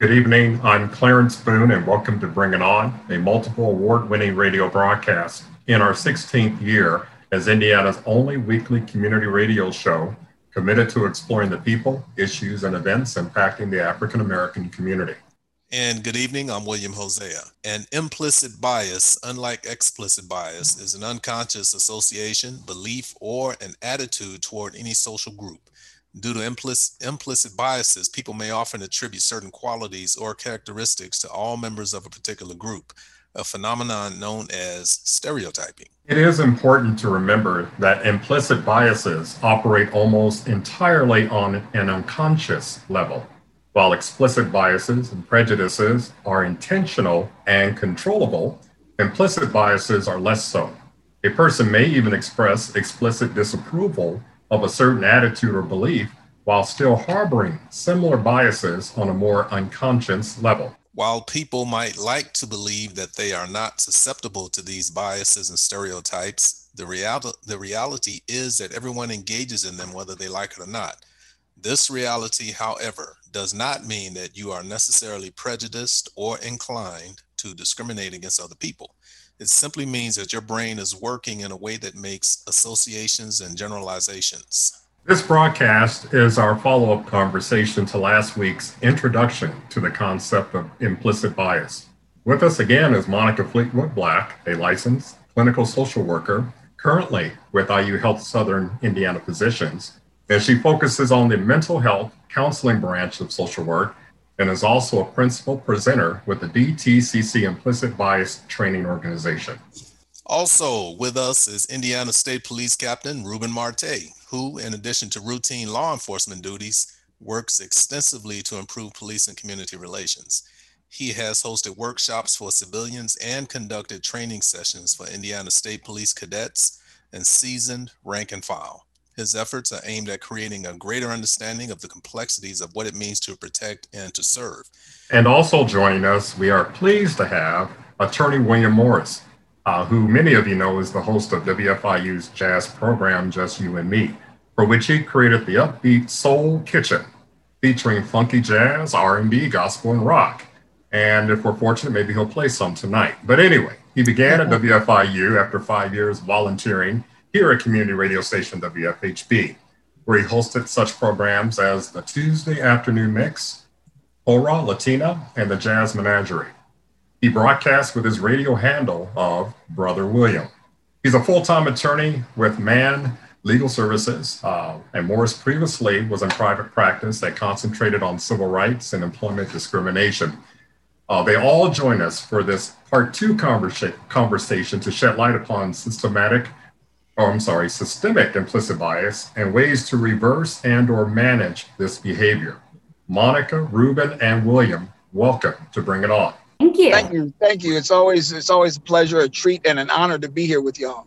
Good evening. I'm Clarence Boone, and welcome to Bring It On, a multiple award winning radio broadcast in our 16th year as Indiana's only weekly community radio show committed to exploring the people, issues, and events impacting the African American community. And good evening, I'm William Hosea. An implicit bias, unlike explicit bias, is an unconscious association, belief, or an attitude toward any social group. Due to implicit, implicit biases, people may often attribute certain qualities or characteristics to all members of a particular group, a phenomenon known as stereotyping. It is important to remember that implicit biases operate almost entirely on an unconscious level, while explicit biases and prejudices are intentional and controllable. Implicit biases are less so. A person may even express explicit disapproval of a certain attitude or belief while still harboring similar biases on a more unconscious level. While people might like to believe that they are not susceptible to these biases and stereotypes, the, real- the reality is that everyone engages in them whether they like it or not. This reality, however, does not mean that you are necessarily prejudiced or inclined to discriminate against other people. It simply means that your brain is working in a way that makes associations and generalizations. This broadcast is our follow up conversation to last week's introduction to the concept of implicit bias. With us again is Monica Fleetwood Black, a licensed clinical social worker currently with IU Health Southern Indiana Physicians, and she focuses on the mental health counseling branch of social work and is also a principal presenter with the BTCC Implicit Bias Training Organization. Also with us is Indiana State Police Captain Ruben Marte, who, in addition to routine law enforcement duties, works extensively to improve police and community relations. He has hosted workshops for civilians and conducted training sessions for Indiana State Police cadets and seasoned rank and file. His efforts are aimed at creating a greater understanding of the complexities of what it means to protect and to serve. And also joining us, we are pleased to have Attorney William Morris, uh, who many of you know is the host of WFIU's jazz program, Just You and Me, for which he created the upbeat Soul Kitchen, featuring funky jazz, R&B, gospel, and rock. And if we're fortunate, maybe he'll play some tonight. But anyway, he began at WFIU after five years volunteering here at community radio station WFHB, where he hosted such programs as the Tuesday Afternoon Mix, Hora Latina, and the Jazz Menagerie. He broadcasts with his radio handle of Brother William. He's a full time attorney with Mann Legal Services, uh, and Morris previously was in private practice that concentrated on civil rights and employment discrimination. Uh, they all join us for this part two conversa- conversation to shed light upon systematic, or I'm sorry, systemic implicit bias and ways to reverse and or manage this behavior. Monica, Ruben, and William, welcome to Bring It On. Thank you. Thank you. Thank you. It's always it's always a pleasure, a treat, and an honor to be here with y'all.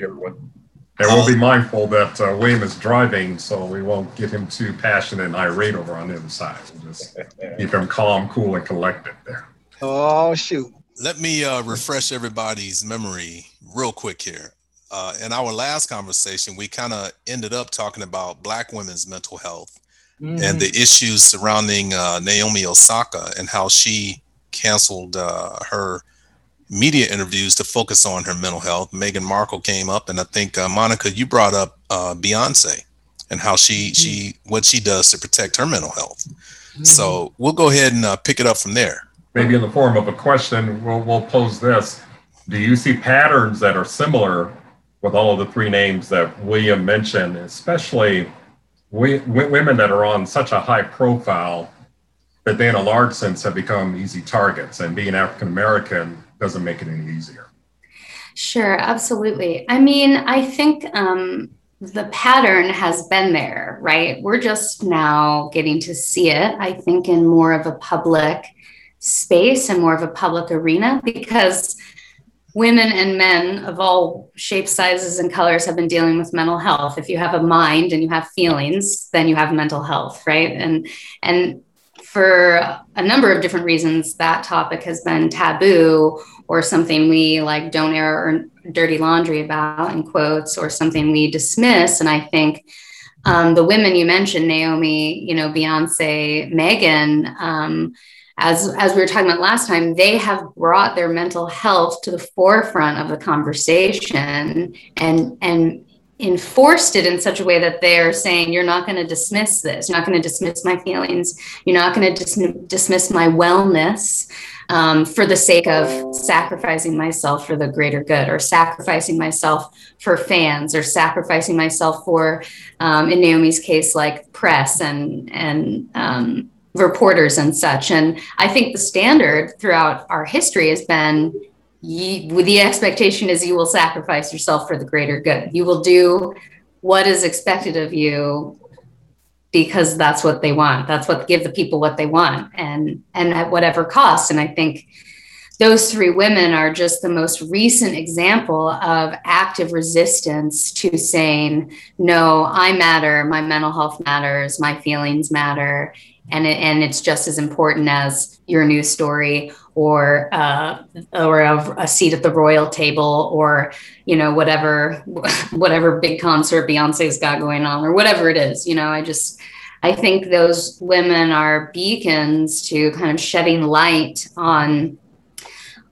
Everyone. And we'll be mindful that uh, William is driving, so we won't get him too passionate and irate over on the other side. We'll just keep him calm, cool, and collected there. Oh shoot. Let me uh, refresh everybody's memory real quick here. Uh, in our last conversation, we kind of ended up talking about Black women's mental health mm-hmm. and the issues surrounding uh, Naomi Osaka and how she canceled uh, her media interviews to focus on her mental health. Meghan Markle came up, and I think uh, Monica, you brought up uh, Beyonce and how she mm-hmm. she what she does to protect her mental health. Mm-hmm. So we'll go ahead and uh, pick it up from there. Maybe in the form of a question, we'll, we'll pose this: Do you see patterns that are similar with all of the three names that William mentioned, especially we, women that are on such a high profile that they, in a large sense, have become easy targets, and being African American doesn't make it any easier. Sure, absolutely. I mean, I think um, the pattern has been there, right? We're just now getting to see it, I think, in more of a public space and more of a public arena because women and men of all shapes, sizes, and colors have been dealing with mental health. If you have a mind and you have feelings, then you have mental health, right? And and for a number of different reasons, that topic has been taboo or something we like don't air or dirty laundry about in quotes or something we dismiss. And I think um, the women you mentioned, Naomi, you know, Beyonce, Meghan, um, as as we were talking about last time, they have brought their mental health to the forefront of the conversation and and enforced it in such a way that they're saying you're not going to dismiss this. You're not going to dismiss my feelings. You're not going to dis- dismiss my wellness um, for the sake of sacrificing myself for the greater good or sacrificing myself for fans or sacrificing myself for um, in naomi's case like press and and um, reporters and such. And I think the standard throughout our history has been you, the expectation is you will sacrifice yourself for the greater good. You will do what is expected of you because that's what they want. That's what give the people what they want and and at whatever cost. And I think those three women are just the most recent example of active resistance to saying, no, I matter, my mental health matters, my feelings matter, and it, and it's just as important as your news story or uh, or a, a, seat at the royal table or you know whatever whatever big concert Beyonce's got going on or whatever it is. You know, I just I think those women are beacons to kind of shedding light on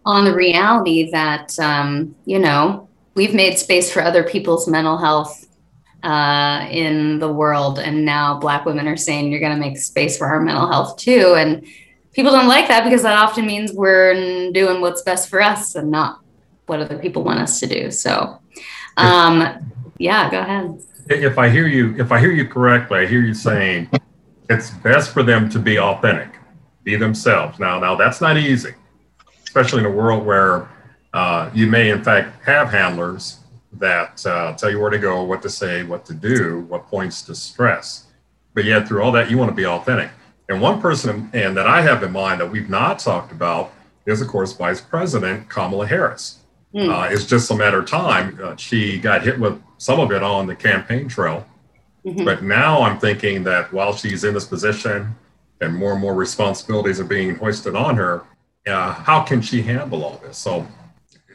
on the reality that um, you know we've made space for other people's mental health uh, in the world. And now Black women are saying you're going to make space for our mental health too. And people don't like that because that often means we're doing what's best for us and not what other people want us to do. So, um, yeah, go ahead. If I hear you, if I hear you correctly, I hear you saying it's best for them to be authentic, be themselves. Now, now that's not easy, especially in a world where uh, you may in fact have handlers that uh, tell you where to go, what to say, what to do, what points to stress. But yet, through all that, you want to be authentic. And one person, and that I have in mind that we've not talked about, is of course Vice President Kamala Harris. Mm. Uh, it's just a matter of time. Uh, she got hit with some of it on the campaign trail, mm-hmm. but now I'm thinking that while she's in this position and more and more responsibilities are being hoisted on her, uh, how can she handle all this? So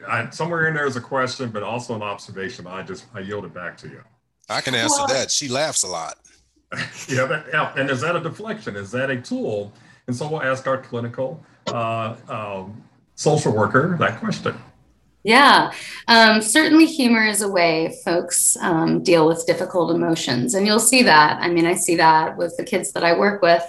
I, somewhere in there is a question, but also an observation. I just I yield it back to you. I can answer well, that. She laughs a lot. yeah, that, yeah, and is that a deflection? Is that a tool? And so we'll ask our clinical uh, um, social worker that question. Yeah, um, certainly humor is a way folks um, deal with difficult emotions. And you'll see that. I mean, I see that with the kids that I work with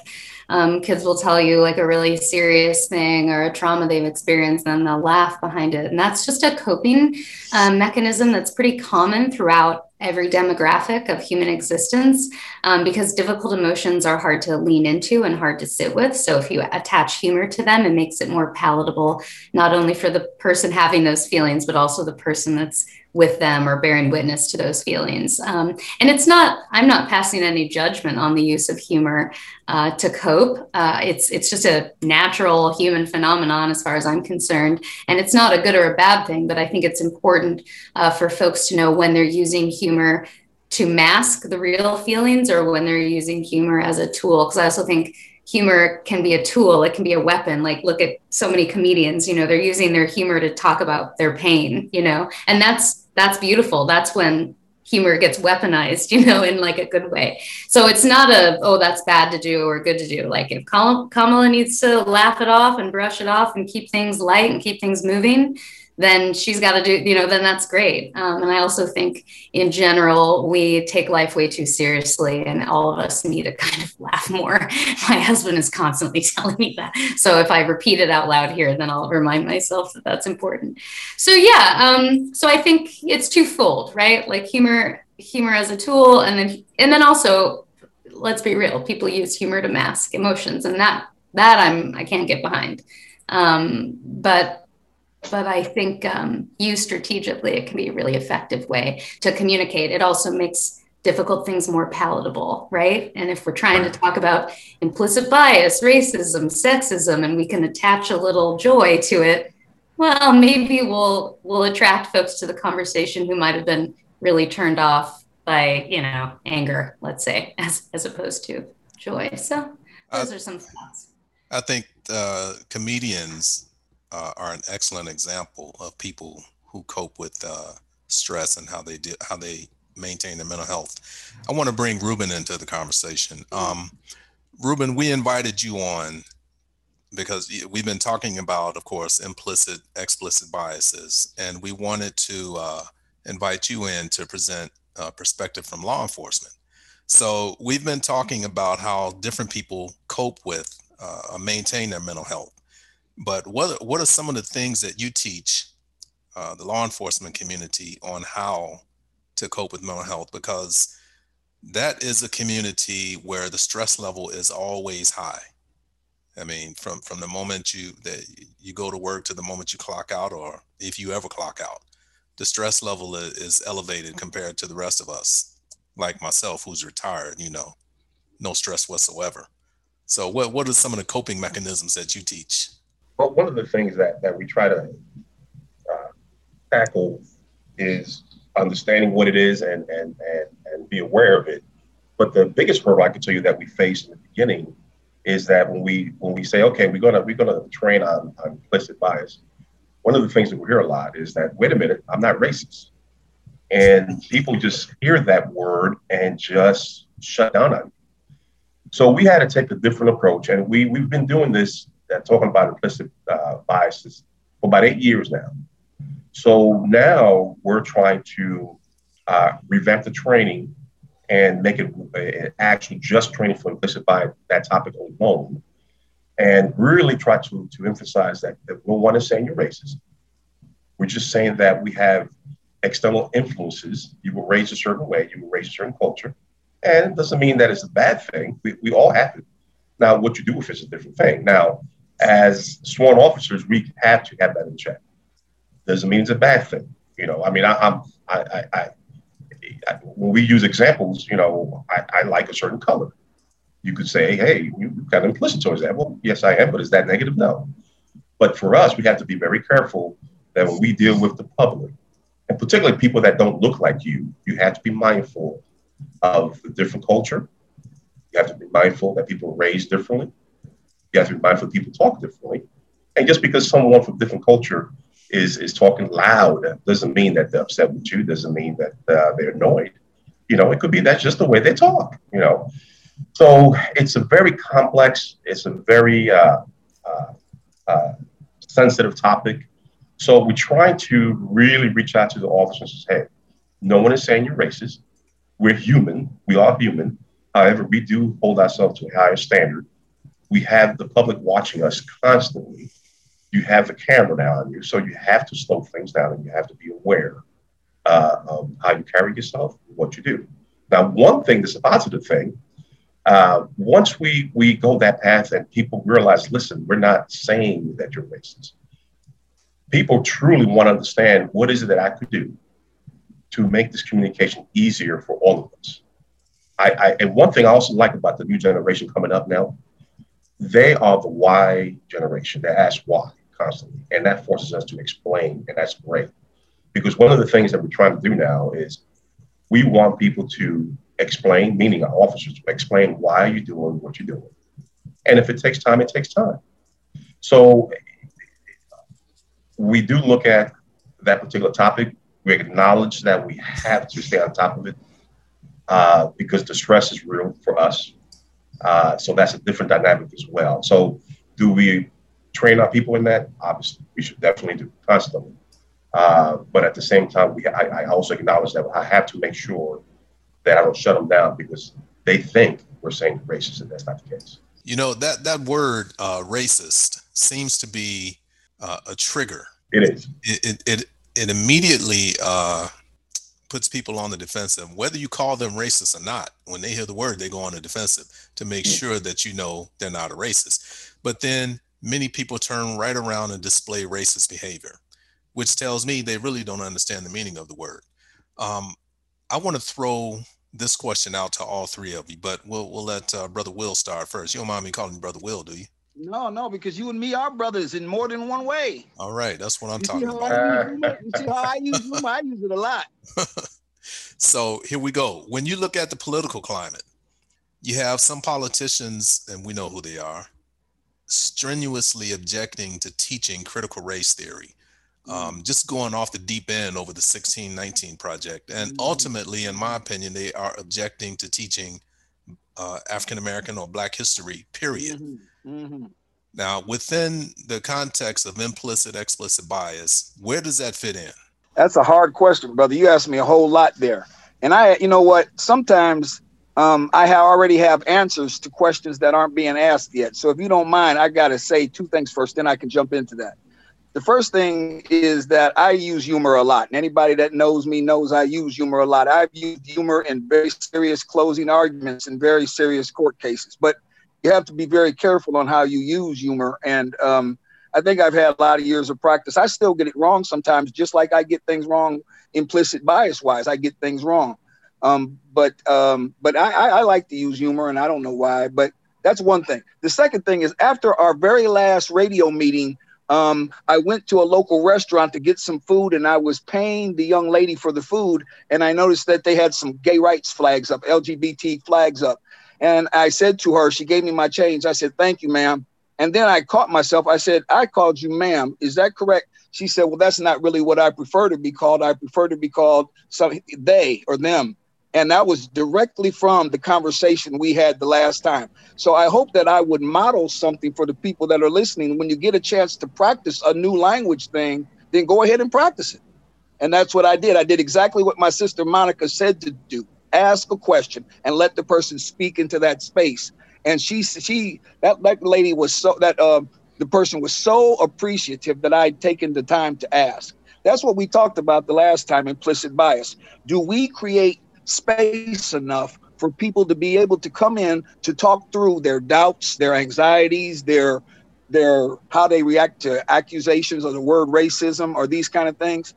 um, kids will tell you like a really serious thing or a trauma they've experienced, and they'll laugh behind it. And that's just a coping um, mechanism that's pretty common throughout every demographic of human existence um, because difficult emotions are hard to lean into and hard to sit with. So if you attach humor to them, it makes it more palatable, not only for the person having those feelings, but also the person that's with them or bearing witness to those feelings. Um, and it's not, I'm not passing any judgment on the use of humor uh, to cope. Uh, it's, it's just a natural human phenomenon as far as I'm concerned. And it's not a good or a bad thing, but I think it's important uh, for folks to know when they're using humor to mask the real feelings or when they're using humor as a tool. Because I also think humor can be a tool it can be a weapon like look at so many comedians you know they're using their humor to talk about their pain you know and that's that's beautiful. That's when humor gets weaponized, you know, in like a good way. So it's not a, oh, that's bad to do or good to do. Like if Kamala needs to laugh it off and brush it off and keep things light and keep things moving, then she's got to do, you know, then that's great. Um, and I also think in general, we take life way too seriously and all of us need to kind of laugh more. My husband is constantly telling me that. So if I repeat it out loud here, then I'll remind myself that that's important. So yeah, um, so I think it's twofold, right? Like humor, humor as a tool. And then, and then also, let's be real, people use humor to mask emotions and that, that I'm, I can't get behind. Um, but but I think um, used strategically, it can be a really effective way to communicate. It also makes difficult things more palatable, right? And if we're trying to talk about implicit bias, racism, sexism, and we can attach a little joy to it, Well, maybe we'll we'll attract folks to the conversation who might have been really turned off by you know anger, let's say, as as opposed to joy. So those are some thoughts. I think uh, comedians uh, are an excellent example of people who cope with uh, stress and how they do how they maintain their mental health. I want to bring Ruben into the conversation. Um, Ruben, we invited you on because we've been talking about, of course, implicit, explicit biases, and we wanted to uh, invite you in to present a perspective from law enforcement. So we've been talking about how different people cope with uh, maintain their mental health. But what what are some of the things that you teach uh, the law enforcement community on how to cope with mental health? Because that is a community where the stress level is always high. I mean, from from the moment you that you go to work to the moment you clock out, or if you ever clock out, the stress level is elevated compared to the rest of us, like myself, who's retired. You know, no stress whatsoever. So, what what are some of the coping mechanisms that you teach? Well, one of the things that that we try to uh, tackle is understanding what it is and and and and be aware of it. But the biggest hurdle I can tell you that we face in the beginning is that when we when we say, okay, we're gonna we're gonna train on, on implicit bias, one of the things that we hear a lot is that, wait a minute, I'm not racist. And people just hear that word and just shut down on it. So we had to take a different approach. And we, we've been doing this, uh, talking about implicit uh, biases, for about eight years now. So now we're trying to uh, revamp the training and make it an actual just training for implicit bias, that topic alone. And really try to, to emphasize that, that don't want to say you're racist. We're just saying that we have external influences. You were raised a certain way, you were raised a certain culture. And it doesn't mean that it's a bad thing. We, we all have it. Now, what you do with it is a different thing. Now, as sworn officers, we have to have that in check. Doesn't mean it's a bad thing. You know, I mean, I, I'm, I, I, when we use examples, you know, I, I, like a certain color. You could say, hey, you kind of implicit towards that. Well, yes, I am, but is that negative? No. But for us, we have to be very careful that when we deal with the public, and particularly people that don't look like you, you have to be mindful of the different culture. You have to be mindful that people are raised differently. You have to be mindful people talk differently. And just because someone from different culture is is talking loud doesn't mean that they're upset with you. Doesn't mean that uh, they're annoyed. You know, it could be that's just the way they talk. You know, so it's a very complex. It's a very uh, uh, uh sensitive topic. So we try to really reach out to the officers and say, hey, no one is saying you're racist. We're human. We are human. However, we do hold ourselves to a higher standard. We have the public watching us constantly you have the camera now on you, so you have to slow things down and you have to be aware uh, of how you carry yourself, what you do. Now, one thing that's a positive thing, uh, once we we go that path and people realize, listen, we're not saying that you're racist. People truly want to understand what is it that I could do to make this communication easier for all of us. I, I and one thing I also like about the new generation coming up now, they are the why generation. They ask why constantly. And that forces us to explain, and that's great. Because one of the things that we're trying to do now is we want people to explain, meaning our officers to explain why you're doing what you're doing. And if it takes time, it takes time. So we do look at that particular topic. We acknowledge that we have to stay on top of it uh, because the stress is real for us. Uh, so that's a different dynamic as well. So do we train our people in that, obviously, we should definitely do constantly. Uh, but at the same time, we, I, I, also acknowledge that I have to make sure that I don't shut them down because they think we're saying racist, and that's not the case. You know that that word uh, "racist" seems to be uh, a trigger. It is. It it it, it immediately uh, puts people on the defensive, whether you call them racist or not. When they hear the word, they go on the defensive to make sure that you know they're not a racist. But then many people turn right around and display racist behavior, which tells me they really don't understand the meaning of the word. Um, I want to throw this question out to all three of you, but we'll we'll let uh, Brother Will start first. You don't mind me calling you Brother Will, do you? No, no, because you and me are brothers in more than one way. All right, that's what I'm You talking about. I? You see how I use humor? I use it a lot. So here we go. When you look at the political climate, you have some politicians, and we know who they are, strenuously objecting to teaching critical race theory. Um, just going off the deep end over the 1619 project. And Mhm. ultimately, in my opinion, they are objecting to teaching uh, African American or Black history, period. Mhm, mhm. Now, within the context of implicit, explicit bias, where does that fit in? That's a hard question, brother. You asked me a whole lot there. And I, you know what? Sometimes um, I ha- already have answers to questions that aren't being asked yet. So if you don't mind, I got to say two things first, then I can jump into that. The first thing is that I use humor a lot. And anybody that knows me knows I use humor a lot. I've used humor in very serious closing arguments in very serious court cases. But you have to be very careful on how you use humor. And um, I think I've had a lot of years of practice. I still get it wrong sometimes, just like I get things wrong implicit bias wise. I get things wrong. Um, but um, but I, I, I like to use humor, and I don't know why. But that's one thing. The second thing is after our very last radio meeting, um, I went to a local restaurant to get some food, and I was paying the young lady for the food, and I noticed that they had some gay rights flags up, LGBT flags up, and I said to her, she gave me my change. I said, "Thank you, ma'am." And then I caught myself. I said, I called you ma'am. Is that correct? She said, Well, that's not really what I prefer to be called. I prefer to be called some they or them. And that was directly from the conversation we had the last time. So I hope that I would model something for the people that are listening. When you get a chance to practice a new language thing, then go ahead and practice it. And that's what I did. I did exactly what my sister Monica said to do ask a question and let the person speak into that space and she she that that lady was so that uh, the person was so appreciative that I'd taken the time to ask. That's what we talked about the last time. Implicit bias. Do we create space enough for people to be able to come in to talk through their doubts, their anxieties, their their how they react to accusations or the word racism or these kind of things?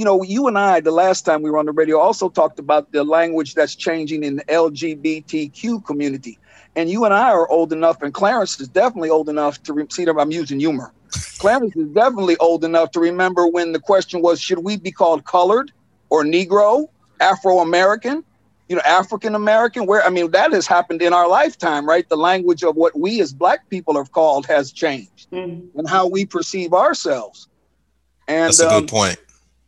You know, you and I, the last time we were on the radio, also talked about the language that's changing in the LGBTQ community and you and I are old enough, and Clarence is definitely old enough to re- see that I'm using humor. Clarence is definitely old enough to remember when the question was, should we be called colored or Negro, Afro American, you know, African American? Where I mean, that has happened in our lifetime, right? The language of what we as Black people are called has changed, Mhm. and how we perceive ourselves. And That's a um, good point.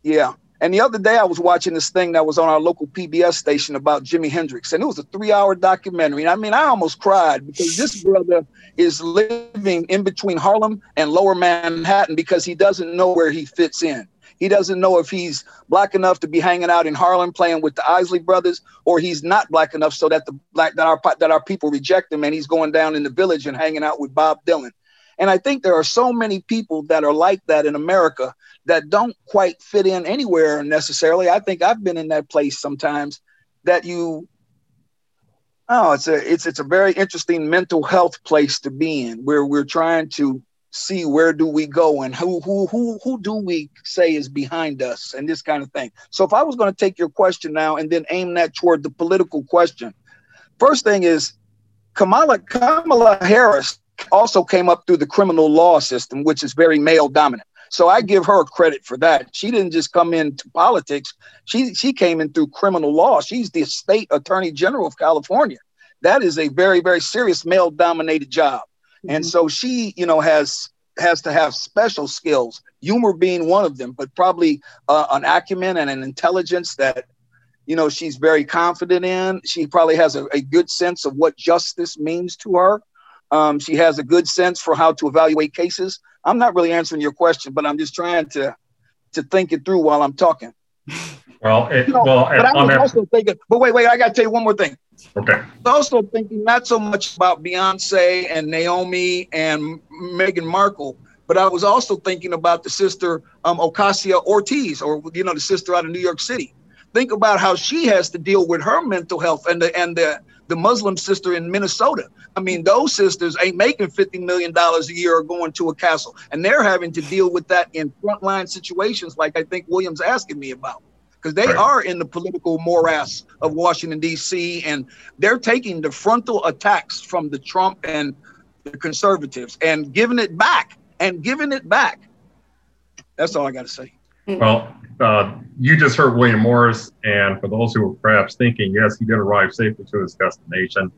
Yeah. And the other day I was watching this thing that was on our local PBS station about Jimi Hendrix, and it was a three-hour documentary. And I mean, I almost cried because this brother is living in between Harlem and Lower Manhattan because he doesn't know where he fits in. He doesn't know if he's black enough to be hanging out in Harlem playing with the Isley brothers, or he's not black enough so that the black that our that our people reject him, and he's going down in the village and hanging out with Bob Dylan. And I think there are so many people that are like that in America that don't quite fit in anywhere necessarily. I think I've been in that place sometimes that you oh, it's a it's it's a very interesting mental health place to be in where we're trying to see where do we go and who who who who do we say is behind us and this kind of thing. So if I was going to take your question now and then aim that toward the political question, first thing is Kamala Kamala Harris also came up through the criminal law system, which is very male dominant. So I give her credit for that. She didn't just come into politics; she she came in through criminal law. She's the state attorney general of California. That is a very very serious male dominated job, and so she you know has has to have special skills, humor being one of them, but probably uh, an acumen and an intelligence that you know she's very confident in. She probably has a, a good sense of what justice means to her. Um, she has a good sense for how to evaluate cases. I'm not really answering your question, but I'm just trying to to think it through while I'm talking. Well, it, You know, well, but I was also thinking, but wait, wait, I got to tell you one more thing. okay. I was also thinking not so much about Beyonce and Naomi and Meghan Markle, but I was also thinking about the sister um, Ocasio Ortiz, or you know, the sister out of New York City. Think about how she has to deal with her mental health and the and the the Muslim sister in Minnesota. I mean, those sisters ain't making fifty million dollars a year or going to a castle, and they're having to deal with that in frontline situations, like I think William's asking me about because they Right. are in the political morass of Washington D.C. and they're taking the frontal attacks from the Trump and the conservatives, and giving it back and giving it back. That's all I got to say. Well, uh, you just heard William Morris, and for those who were perhaps thinking, yes, he did arrive safely to his destination,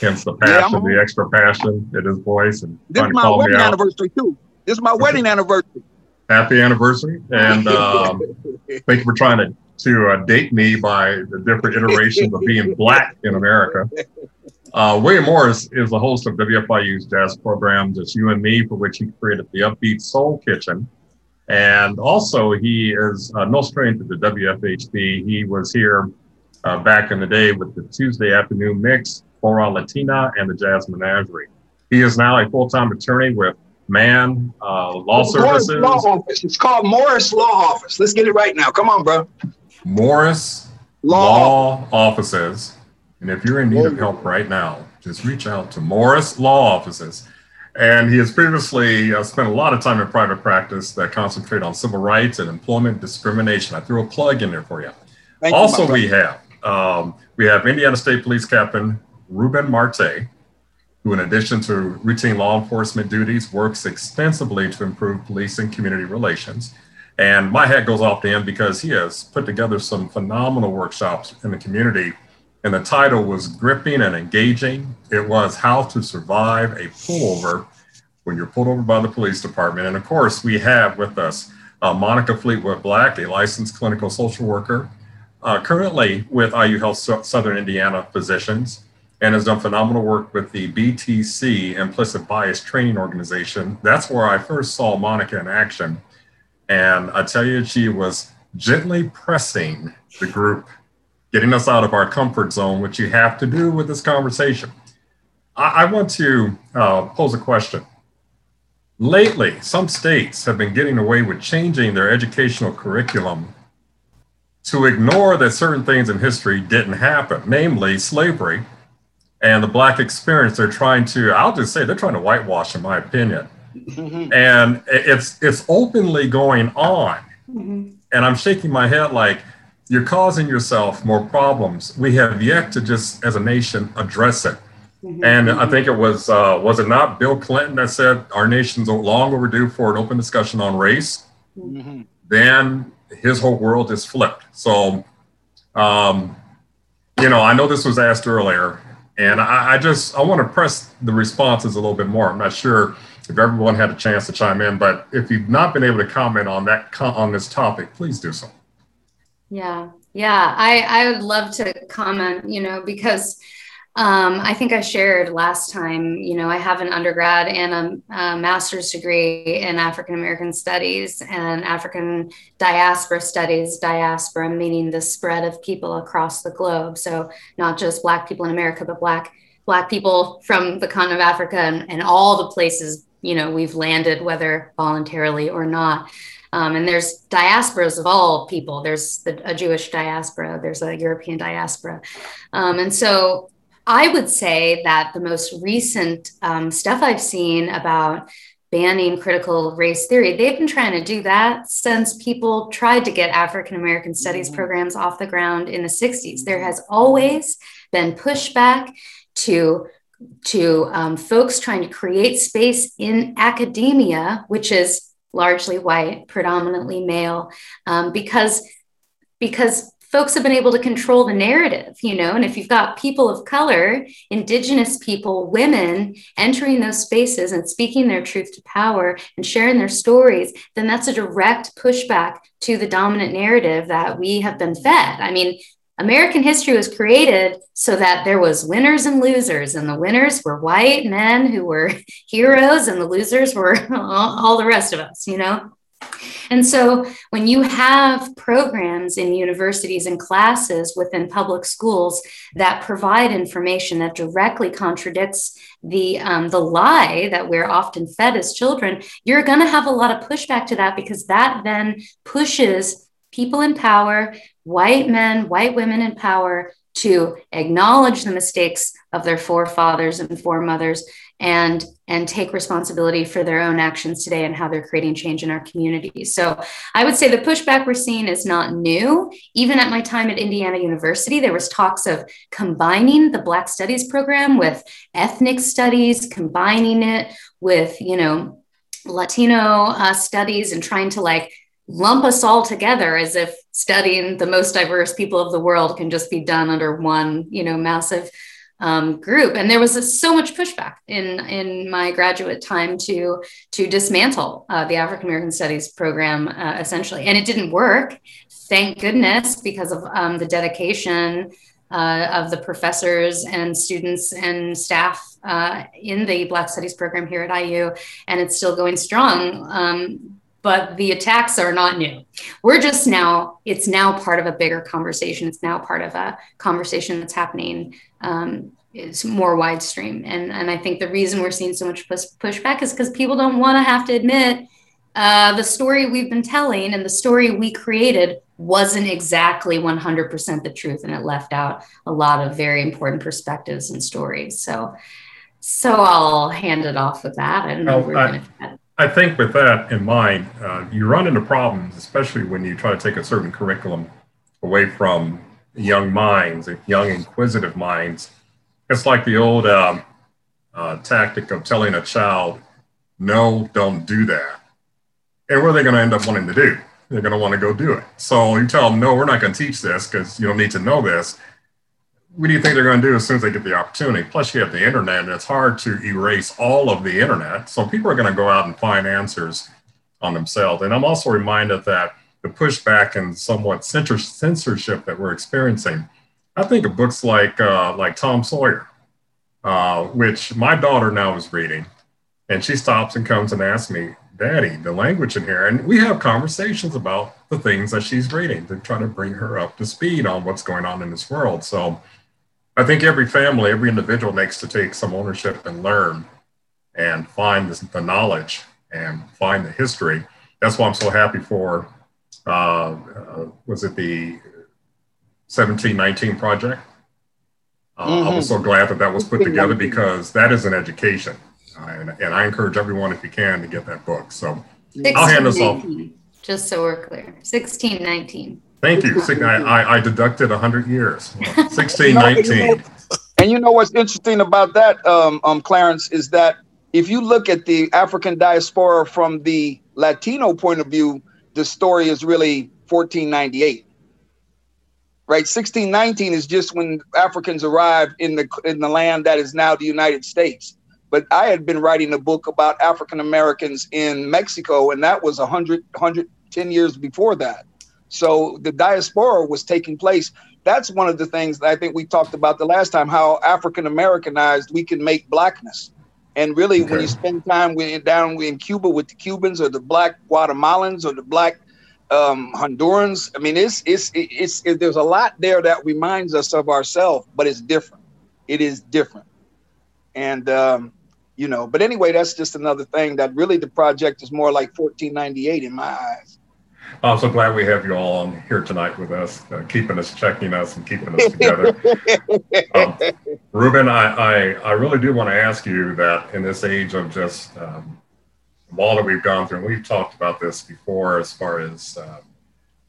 hence the passion, yeah, the extra passion in his voice. And this is my wedding anniversary too. This is my wedding anniversary. Happy anniversary, and um, thank you for trying to to uh, date me by the different iterations of being black in America. Uh, William Morris is the host of WFIU's jazz program, Just You and Me, for which he created the Upbeat Soul Kitchen and also, he is uh, no stranger to the WFHB. He was here uh, back in the day with the Tuesday afternoon mix, Hora Latina, and the Jazz Menagerie. He is now a full time attorney with Mann uh, Law Services. Law Office. It's called Morris Law Office. Let's get it right now. Come on, bro. Morris Law, Law Offices. And if you're in need of help right now, just reach out to Morris Law Offices. And he has previously uh, spent a lot of time in private practice that concentrate on civil rights and employment discrimination. I threw a plug in there for you. Thank also, you, we have um, we have Indiana State Police Captain Ruben Marte, who, in addition to routine law enforcement duties, works extensively to improve police and community relations. And my hat goes off to him because he has put together some phenomenal workshops in the community and the title was gripping and engaging. It was how to survive a pullover when you're pulled over by the police department. And of course, we have with us uh, Monica Fleetwood Black, a licensed clinical social worker, uh, currently with IU Health Southern Indiana Physicians, and has done phenomenal work with the BTC Implicit Bias Training Organization. That's where I first saw Monica in action. And I tell you, she was gently pressing the group getting us out of our comfort zone, which you have to do with this conversation. I, I want to uh, pose a question. Lately, some states have been getting away with changing their educational curriculum to ignore that certain things in history didn't happen, namely slavery and the Black experience. They're trying to, I'll just say, they're trying to whitewash, in my opinion. Mm-hmm. And it's it's openly going on. Mm-hmm. And I'm shaking my head like, you're causing yourself more problems. We have yet to just, as a nation, address it. Mm-hmm. And I think it was uh, was it not Bill Clinton that said our nation's long overdue for an open discussion on race? Mm-hmm. Then his whole world is flipped. So, um, you know, I know this was asked earlier, and I, I just I want to press the responses a little bit more. I'm not sure if everyone had a chance to chime in, but if you've not been able to comment on that on this topic, please do so. Yeah, yeah, I I would love to comment. You know, because um, I think I shared last time. You know, I have an undergrad and a, a master's degree in African American Studies and African Diaspora Studies. Diaspora meaning the spread of people across the globe. So not just Black people in America, but Black Black people from the continent of Africa and, and all the places you know we've landed, whether voluntarily or not. Um, and there's diasporas of all people. There's the, a Jewish diaspora, there's a European diaspora. Um, and so I would say that the most recent um, stuff I've seen about banning critical race theory, they've been trying to do that since people tried to get African American studies mm-hmm. programs off the ground in the 60s. There has always been pushback to to um, folks trying to create space in academia, which is largely white, predominantly male, um, because because folks have been able to control the narrative, you know. And if you've got people of color, indigenous people, women entering those spaces and speaking their truth to power and sharing their stories, then that's a direct pushback to the dominant narrative that we have been fed. I mean, American history was created so that there was winners and losers, and the winners were white men who were heroes, and the losers were all, the rest of us, you know. And so, when you have programs in universities and classes within public schools that provide information that directly contradicts the um, the lie that we're often fed as children, you're going to have a lot of pushback to that because that then pushes people in power white men, white women in power to acknowledge the mistakes of their forefathers and foremothers and and take responsibility for their own actions today and how they're creating change in our communities. So I would say the pushback we're seeing is not new. Even at my time at Indiana University, there was talks of combining the Black Studies program with ethnic studies, combining it with, you know, Latino uh, studies and trying to like lump us all together as if studying the most diverse people of the world can just be done under one, you know, massive um, group. And there was a, so much pushback in in my graduate time to to dismantle uh, the African American Studies program uh, essentially, and it didn't work. Thank goodness, because of um, the dedication uh, of the professors and students and staff uh, in the Black Studies program here at IU, and it's still going strong. Um, but the attacks are not new. We're just now, it's now part of a bigger conversation. It's now part of a conversation that's happening um, is more widestream. And, and I think the reason we're seeing so much push- pushback is because people don't want to have to admit uh, the story we've been telling and the story we created wasn't exactly 100% the truth and it left out a lot of very important perspectives and stories so so i'll hand it off with that i don't know well, I, I, think with that in mind uh, you run into problems especially when you try to take a certain curriculum away from young minds young inquisitive minds it's like the old um, uh, tactic of telling a child no don't do that and what are they going to end up wanting to do they're going to want to go do it. So you tell them, no, we're not going to teach this because you don't need to know this. What do you think they're going to do as soon as they get the opportunity? Plus, you have the internet, and it's hard to erase all of the internet. So people are going to go out and find answers on themselves. And I'm also reminded that the pushback and somewhat censorship that we're experiencing, I think of books like uh, like Tom Sawyer, uh, which my daughter now is reading, and she stops and comes and asks me, Daddy, the language in here. And we have conversations about the things that she's reading to try to bring her up to speed on what's going on in this world. So I think every family, every individual needs to take some ownership and learn and find this, the knowledge and find the history. That's why I'm so happy for, uh, uh, was it the 1719 project? Uh, mm-hmm. I was so glad that that was put together because that is an education and, and I encourage everyone, if you can, to get that book. So I'll hand this off. Just so we're clear, 1619. Thank you. I, I, I deducted 100 years. 1619. and you know what's interesting about that, um, um, Clarence, is that if you look at the African diaspora from the Latino point of view, the story is really 1498 right 1619 is just when africans arrived in the in the land that is now the united states but I had been writing a book about African Americans in Mexico, and that was 100, 110 years before that. So the diaspora was taking place. That's one of the things that I think we talked about the last time how African Americanized we can make blackness. And really, okay. when you spend time with, down in Cuba with the Cubans or the black Guatemalans or the black um, Hondurans, I mean, it's, it's, it's, it's, there's a lot there that reminds us of ourselves, but it's different. It is different. And um, you know. But anyway, that's just another thing that really the project is more like 1498 in my eyes. I'm so glad we have you all on here tonight with us, uh, keeping us, checking us, and keeping us together. um, Ruben, I, I, I, really do want to ask you that in this age of just um, all that we've gone through, and we've talked about this before as far as um,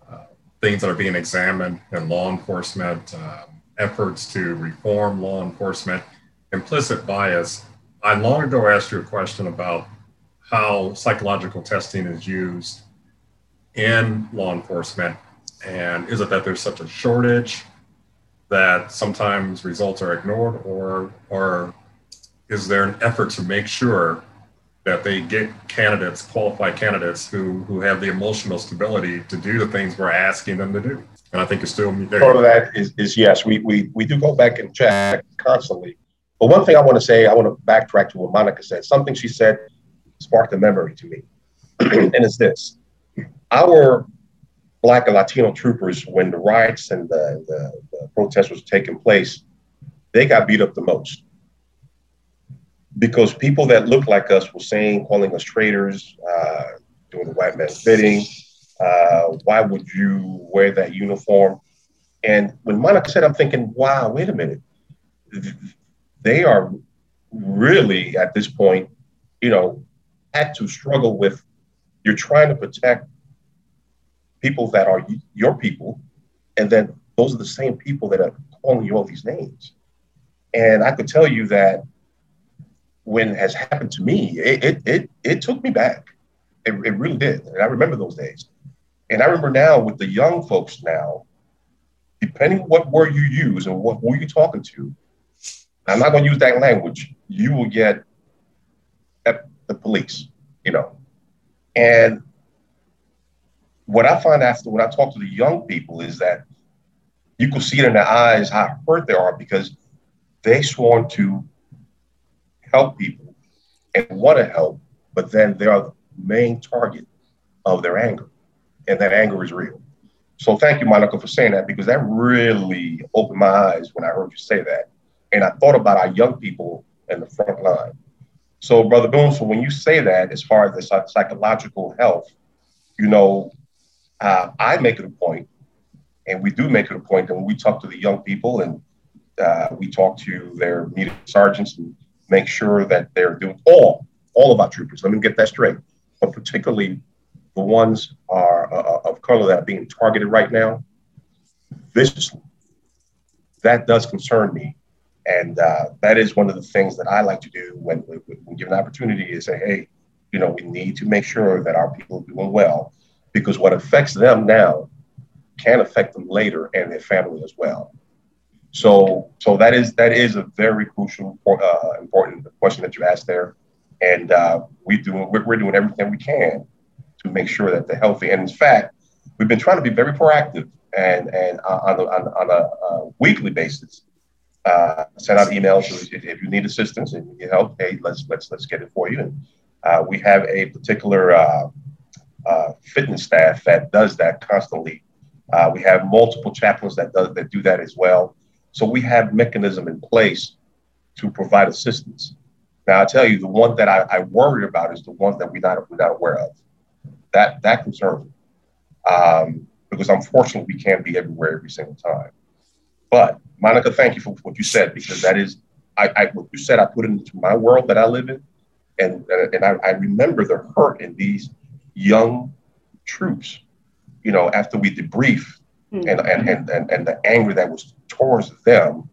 uh, things that are being examined in law enforcement, um, efforts to reform law enforcement, implicit bias I long ago asked you a question about how psychological testing is used in law enforcement. And is it that there's such a shortage that sometimes results are ignored, or, or is there an effort to make sure that they get candidates, qualified candidates who, who have the emotional stability to do the things we're asking them to do? And I think it's still there. Part of that is, is yes, we, we, we do go back and check constantly but one thing I want to say, I want to backtrack to what Monica said. Something she said sparked a memory to me. and it's this our Black and Latino troopers, when the riots and the, the, the protests was taking place, they got beat up the most. Because people that looked like us were saying, calling us traitors, uh, doing the white man's bidding. Uh, why would you wear that uniform? And when Monica said, I'm thinking, wow, wait a minute they are really at this point, you know, had to struggle with you're trying to protect people that are your people, and then those are the same people that are calling you all these names. And I could tell you that when it has happened to me, it it it, it took me back. It, it really did. And I remember those days. And I remember now with the young folks now, depending what word you use and what who you talking to, I'm not going to use that language. You will get the police, you know. And what I find after when I talk to the young people is that you can see it in their eyes how hurt they are because they sworn to help people and want to help, but then they are the main target of their anger. And that anger is real. So thank you, Monica, for saying that because that really opened my eyes when I heard you say that. And I thought about our young people in the front line. So, Brother Boone, so when you say that, as far as the psychological health, you know, uh, I make it a point, and we do make it a point that when we talk to the young people and uh, we talk to their media sergeants and make sure that they're doing all all of our troopers. Let me get that straight, but particularly the ones are uh, of color that are being targeted right now viciously. That does concern me and uh, that is one of the things that I like to do when, when, given opportunity is say, hey, you know, we need to make sure that our people are doing well because what affects them now can affect them later and their family as well. So, so that is that is a very crucial, uh, important question that you asked there, and uh, we do we're, we're doing everything we can to make sure that they're healthy. And in fact, we've been trying to be very proactive and and uh, on, on, on a, a weekly basis uh, send out emails if you need assistance and you need help. Hey, let's let's let's get it for you. And uh, we have a particular uh, fitness staff that does that constantly. Uh, we have multiple chaplains that does that do that as well. So we have mechanism in place to provide assistance. Now I tell you, the one that I, I worry about is the ones that we're not we're not aware of. That that concerns me um, because unfortunately we can't be everywhere every single time. But Monica, thank you for what you said because that is, I, I what you said, I put it into my world that I live in, and and I, I remember the hurt in these young troops. You know, after we debrief, mm-hmm. and, and and and and the anger that was towards them,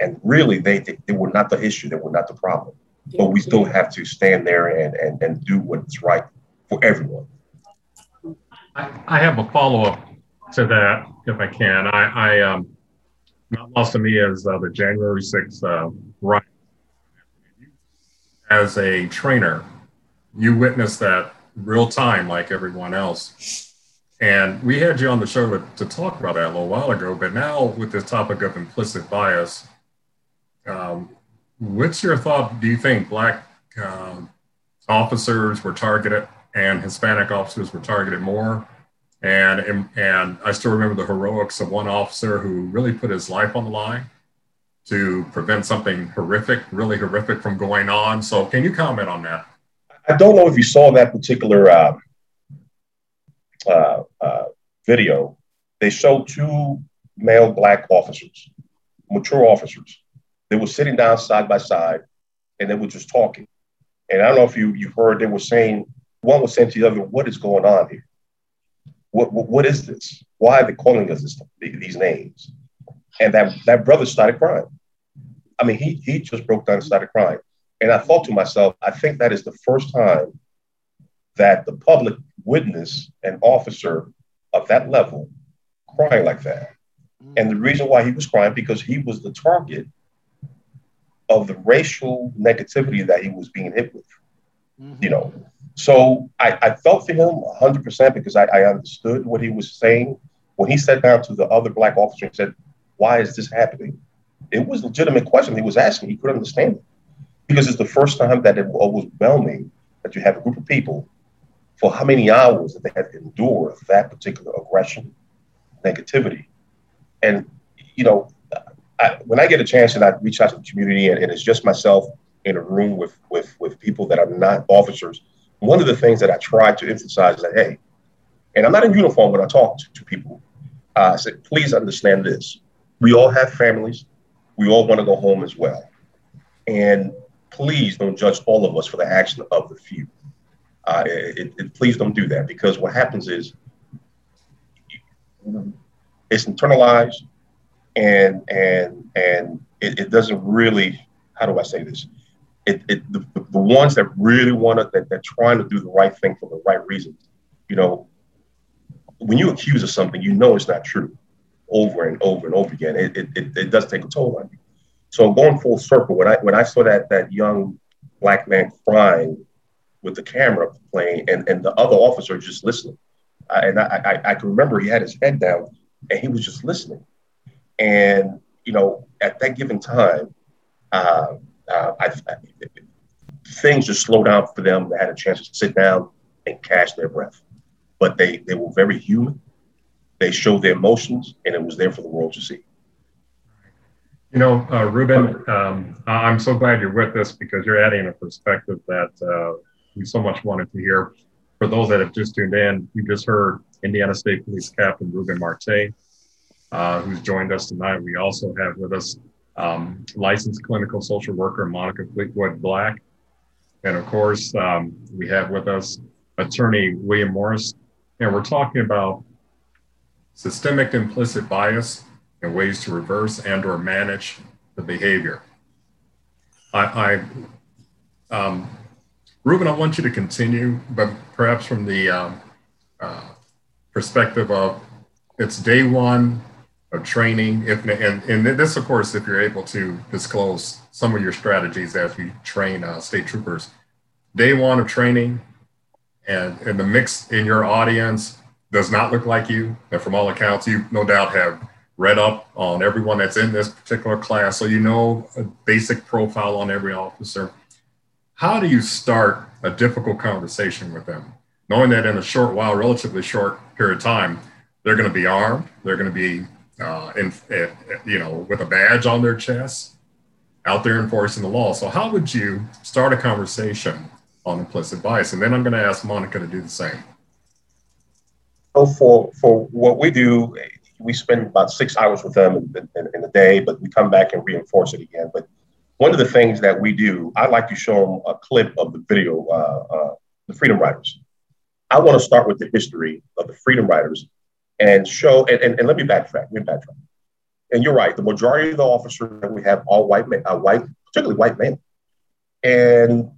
and really they they, they were not the issue, they were not the problem, yeah. but we still have to stand there and and and do what's right for everyone. I, I have a follow up to that, if I can. I, I um, not lost to me as uh, the January 6th uh, riot. As a trainer, you witnessed that real time like everyone else. And we had you on the show to, to talk about that a little while ago, but now with this topic of implicit bias, um, what's your thought? Do you think Black um, officers were targeted and Hispanic officers were targeted more? And, and I still remember the heroics of one officer who really put his life on the line to prevent something horrific, really horrific from going on. So, can you comment on that? I don't know if you saw that particular uh, uh, uh, video. They showed two male black officers, mature officers. They were sitting down side by side and they were just talking. And I don't know if you, you heard, they were saying, one was saying to the other, What is going on here? what, what, what is this? Why are they calling us this, these names? And that, that brother started crying. I mean, he, he just broke down and started crying. And I thought to myself, I think that is the first time that the public witnessed an officer of that level crying like that. And the reason why he was crying, because he was the target of the racial negativity that he was being hit with. Mm-hmm. You know, so I, I felt for him 100% because I, I understood what he was saying. When he sat down to the other black officer and said, Why is this happening? It was a legitimate question he was asking. He couldn't understand it because it's the first time that it was overwhelming that you have a group of people for how many hours that they had to endure that particular aggression, negativity. And, you know, I, when I get a chance and I reach out to the community and, and it's just myself in a room with, with, with people that are not officers, one of the things that I try to emphasize is that, hey, and I'm not in uniform when I talk to, to people, uh, I said, please understand this. We all have families. We all want to go home as well. And please don't judge all of us for the action of the few. Uh, it, it, please don't do that because what happens is it's internalized and and and it, it doesn't really how do I say this? It, it the, the ones that really want to that they're trying to do the right thing for the right reasons, you know, when you accuse of something, you know it's not true over and over and over again. It, it, it does take a toll on you. So going full circle, when I when I saw that that young black man crying with the camera playing and, and the other officer just listening, I, and I, I I can remember he had his head down and he was just listening, and you know at that given time, uh, uh, I, I, things just slowed down for them. They had a chance to sit down and catch their breath, but they they were very human. They showed their emotions, and it was there for the world to see. You know, uh, Ruben, um, I'm so glad you're with us because you're adding a perspective that uh, we so much wanted to hear. For those that have just tuned in, you just heard Indiana State Police Captain Ruben Marte, uh, who's joined us tonight. We also have with us um, licensed clinical social worker Monica Fleetwood Black. And of course, um, we have with us attorney William Morris. And we're talking about systemic implicit bias ways to reverse and or manage the behavior. I, I um, Ruben, I want you to continue, but perhaps from the um, uh, perspective of it's day one of training. If and, and this, of course, if you're able to disclose some of your strategies as you train uh, state troopers. Day one of training, and, and the mix in your audience does not look like you. And from all accounts, you no doubt have read up on everyone that's in this particular class, so you know a basic profile on every officer. How do you start a difficult conversation with them, knowing that in a short while, relatively short period of time, they're going to be armed, they're going to be, uh, in, uh, you know, with a badge on their chest, out there enforcing the law. So how would you start a conversation on implicit bias? And then I'm going to ask Monica to do the same. So for for what we do, we spend about six hours with them in, in, in, a day, but we come back and reinforce it again. But one of the things that we do, I'd like to show them a clip of the video, uh, uh, the Freedom Riders. I want to start with the history of the Freedom Riders and show, and, and, and let me backtrack, let me backtrack. And you're right, the majority of the officers that we have are white men, white, particularly white men. And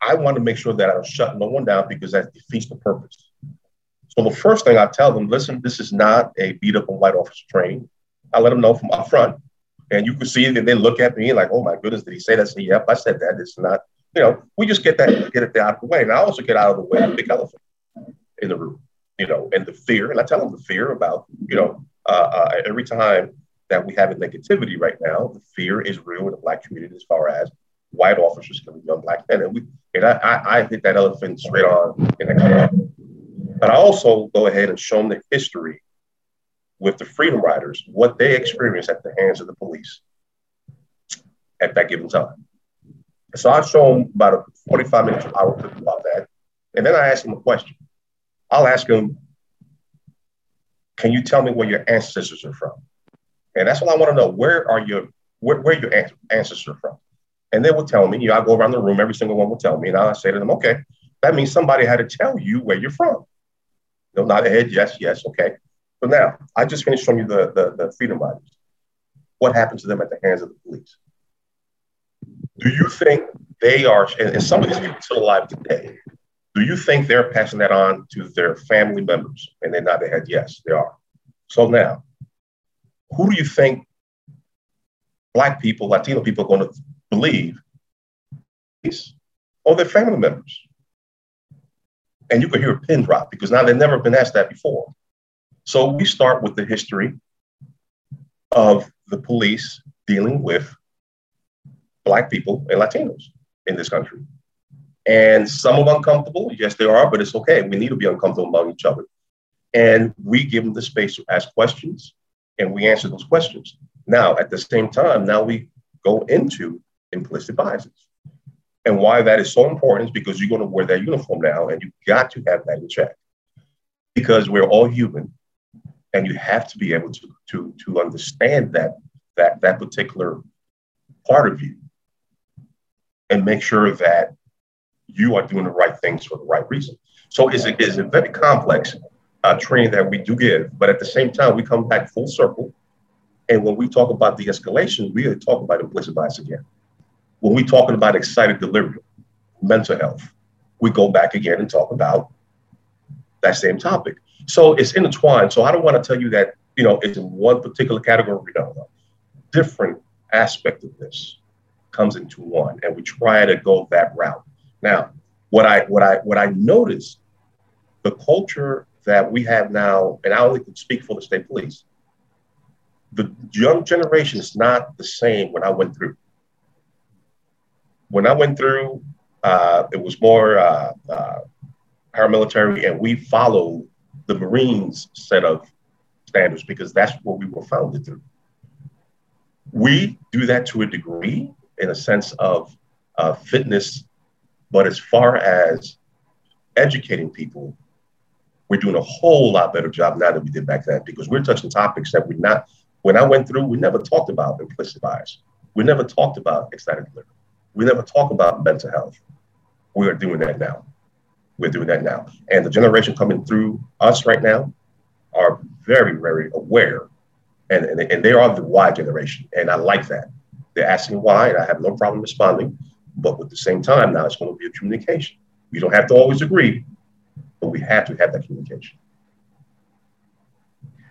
I want to make sure that I don't shut no one down because that defeats the purpose. So the first thing I tell them, listen, this is not a beat up on white officer training. I let them know from up front. And you can see that they look at me like, oh my goodness, did he say that? Say, yep, I said that. It's not, you know, we just get that, get it out of the way. And I also get out of the way of the big elephant in the room, you know, and the fear. And I tell them the fear about, you know, uh, uh, every time that we have a negativity right now, the fear is real in the black community as far as white officers killing young black men. And we, and I, I, I hit that elephant straight on in but I also go ahead and show them the history with the Freedom Riders, what they experienced at the hands of the police at that given time. So I show them about a 45 minutes hour about that. And then I ask them a question. I'll ask them, can you tell me where your ancestors are from? And that's what I want to know. Where are your where, where your ancestors are from? And they will tell me, you know, I go around the room, every single one will tell me, and I say to them, okay, that means somebody had to tell you where you're from. They'll nod their head, yes, yes, okay. So now, I just finished showing you the, the, the freedom riders. What happened to them at the hands of the police? Do you think they are, and, and some of these people still alive today, do you think they're passing that on to their family members? And they nod their head, yes, they are. So now, who do you think Black people, Latino people are going to believe? Or their family members? And you could hear a pin drop because now they've never been asked that before. So we start with the history of the police dealing with Black people and Latinos in this country. And some are uncomfortable. Yes, they are, but it's okay. We need to be uncomfortable among each other. And we give them the space to ask questions and we answer those questions. Now, at the same time, now we go into implicit biases. And why that is so important is because you're going to wear that uniform now and you've got to have that in check because we're all human and you have to be able to, to, to understand that, that, that particular part of you. and make sure that you are doing the right things for the right reason. So it's a, it's a very complex uh, training that we do give, but at the same time, we come back full circle. And when we talk about the escalation, we talk about implicit bias again. When we talking about excited delirium, mental health, we go back again and talk about that same topic. So it's intertwined. So I don't want to tell you that, you know, it's in one particular category. No, no. Different aspect of this comes into one, and we try to go that route. Now, what I what I what I noticed, the culture that we have now, and I only can speak for the state police. The young generation is not the same when I went through. When I went through, uh, it was more uh, uh, paramilitary, and we followed the Marines set of standards because that's what we were founded through. We do that to a degree in a sense of fitness, but as far as educating people, we're doing a whole lot better job now than we did back then because we're touching topics that we're not. When I went through, we never talked about implicit bias. We never talked about excited living. We never talk about mental health. We are doing that now. We're doing that now. And the generation coming through us right now are very, very aware. And, and, and they are the why generation. And I like that. They're asking why, and I have no problem responding. But at the same time, now it's going to be a communication. We don't have to always agree, but we have to have that communication.